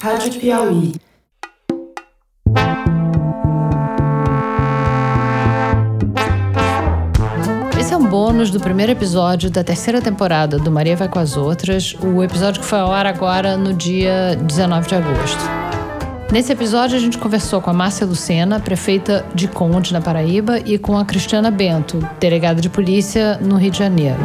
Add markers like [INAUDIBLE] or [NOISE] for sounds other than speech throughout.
Rádio Piauí. Esse é um bônus do primeiro episódio da terceira temporada do Maria Vai com as Outras, o episódio que foi ao ar agora no dia 19 de agosto. Nesse episódio, a gente conversou com a Márcia Lucena, prefeita de Conde, na Paraíba, e com a Cristiana Bento, delegada de polícia no Rio de Janeiro.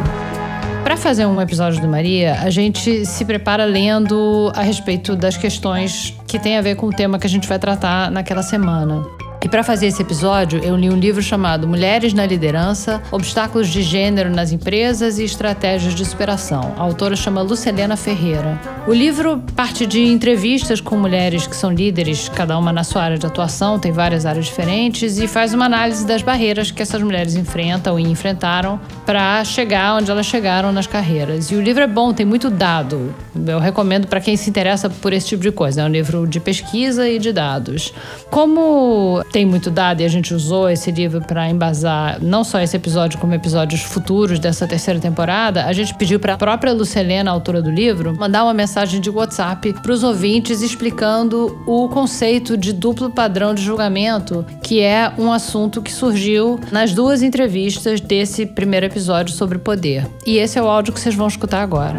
Para fazer um episódio do Maria, a gente se prepara lendo a respeito das questões que têm a ver com o tema que a gente vai tratar naquela semana. E para fazer esse episódio, eu li um livro chamado Mulheres na Liderança: Obstáculos de Gênero nas Empresas e Estratégias de Superação. A autora chama Lucelena Ferreira. O livro parte de entrevistas com mulheres que são líderes, cada uma na sua área de atuação, tem várias áreas diferentes, e faz uma análise das barreiras que essas mulheres enfrentam e enfrentaram para chegar onde elas chegaram nas carreiras. E o livro é bom, tem muito dado. Eu recomendo para quem se interessa por esse tipo de coisa. É um livro de pesquisa e de dados. Como tem muito dado e a gente usou esse livro para embasar não só esse episódio, como episódios futuros dessa terceira temporada, a gente pediu para a própria Lucelena, autora do livro, mandar uma mensagem de WhatsApp para os ouvintes explicando o conceito de duplo padrão de julgamento, que é um assunto que surgiu nas duas entrevistas desse primeiro episódio sobre poder. E esse é o áudio que vocês vão escutar agora.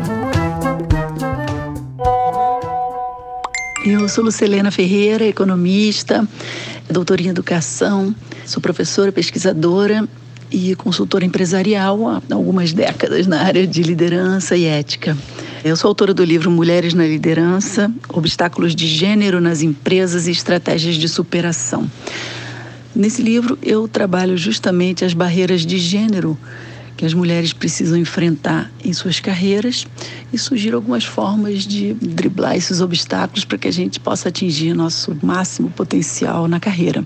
Eu sou Lucelena Ferreira, economista, doutora em educação, sou professora, pesquisadora e consultora empresarial há algumas décadas na área de liderança e ética. Eu sou autora do livro Mulheres na Liderança: Obstáculos de Gênero nas Empresas e Estratégias de Superação. Nesse livro, eu trabalho justamente as barreiras de gênero que as mulheres precisam enfrentar em suas carreiras e surgir algumas formas de driblar esses obstáculos para que a gente possa atingir nosso máximo potencial na carreira.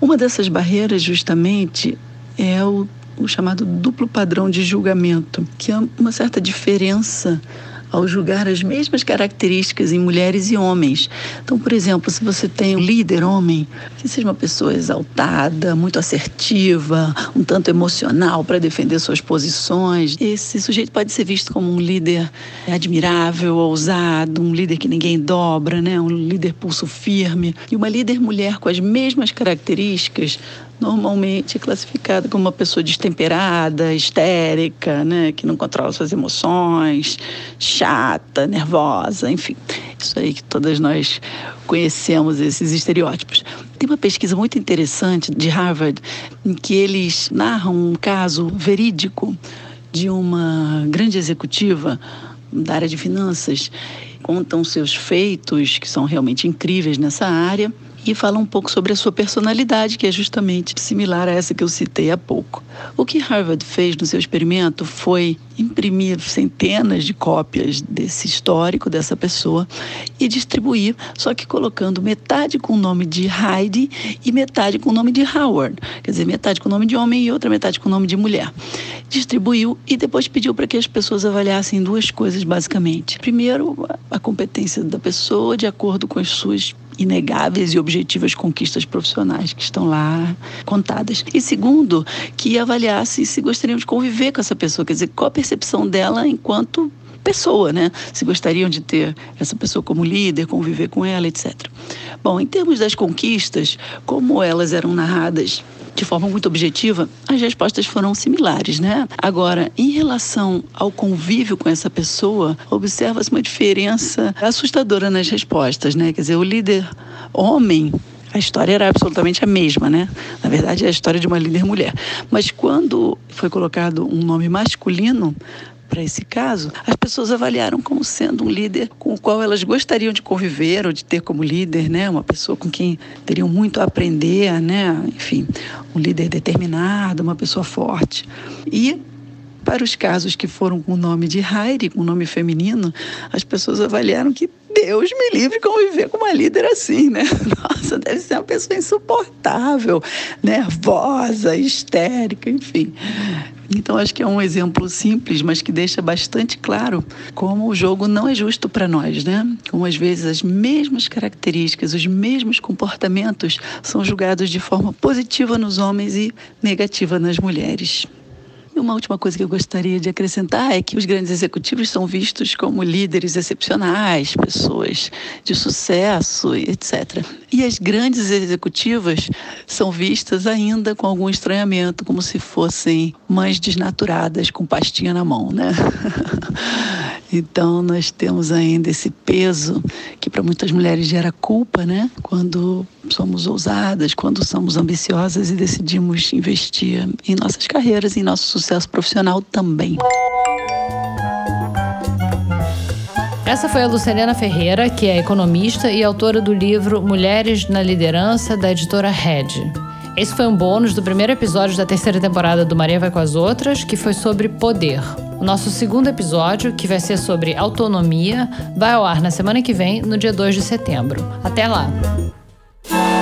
Uma dessas barreiras, justamente, é o, o chamado duplo padrão de julgamento, que é uma certa diferença ao julgar as mesmas características em mulheres e homens. Então, por exemplo, se você tem um líder homem, que seja uma pessoa exaltada, muito assertiva, um tanto emocional para defender suas posições, esse sujeito pode ser visto como um líder admirável, ousado, um líder que ninguém dobra, né? um líder pulso firme. E uma líder mulher com as mesmas características normalmente é classificada como uma pessoa destemperada, histérica, né, que não controla suas emoções, chata, nervosa, enfim. Isso aí que todas nós conhecemos esses estereótipos. Tem uma pesquisa muito interessante de Harvard em que eles narram um caso verídico de uma grande executiva da área de finanças, contam seus feitos que são realmente incríveis nessa área e fala um pouco sobre a sua personalidade, que é justamente similar a essa que eu citei há pouco. O que Harvard fez no seu experimento foi imprimir centenas de cópias desse histórico dessa pessoa e distribuir, só que colocando metade com o nome de Heidi e metade com o nome de Howard, quer dizer, metade com o nome de homem e outra metade com o nome de mulher. Distribuiu e depois pediu para que as pessoas avaliassem duas coisas basicamente. Primeiro, a competência da pessoa de acordo com as suas inegáveis e objetivas conquistas profissionais que estão lá contadas. E segundo, que avaliasse se gostariam de conviver com essa pessoa, quer dizer, qual a percepção dela enquanto pessoa, né? Se gostariam de ter essa pessoa como líder, conviver com ela, etc. Bom, em termos das conquistas, como elas eram narradas de forma muito objetiva, as respostas foram similares, né? Agora, em relação ao convívio com essa pessoa, observa-se uma diferença assustadora nas respostas, né? Quer dizer, o líder homem a história era absolutamente a mesma, né? Na verdade, é a história de uma líder mulher. Mas quando foi colocado um nome masculino, para esse caso, as pessoas avaliaram como sendo um líder com o qual elas gostariam de conviver ou de ter como líder, né? Uma pessoa com quem teriam muito a aprender, né? Enfim, um líder determinado, uma pessoa forte. E para os casos que foram com o nome de Heidi, com o nome feminino, as pessoas avaliaram que Deus me livre conviver com uma líder assim, né? [LAUGHS] Nossa, deve ser uma pessoa insuportável, nervosa, histérica, enfim. Então, acho que é um exemplo simples, mas que deixa bastante claro como o jogo não é justo para nós, né? Como às vezes as mesmas características, os mesmos comportamentos são julgados de forma positiva nos homens e negativa nas mulheres. Uma última coisa que eu gostaria de acrescentar é que os grandes executivos são vistos como líderes excepcionais, pessoas de sucesso, etc. E as grandes executivas são vistas ainda com algum estranhamento, como se fossem mães desnaturadas com pastinha na mão, né? [LAUGHS] Então nós temos ainda esse peso que para muitas mulheres gera culpa, né? Quando somos ousadas, quando somos ambiciosas e decidimos investir em nossas carreiras, em nosso sucesso profissional também. Essa foi a Lucilena Ferreira, que é economista e autora do livro Mulheres na Liderança, da editora Red. Esse foi um bônus do primeiro episódio da terceira temporada do Maria Vai com as Outras, que foi sobre poder. O nosso segundo episódio, que vai ser sobre autonomia, vai ao ar na semana que vem, no dia 2 de setembro. Até lá! Bye.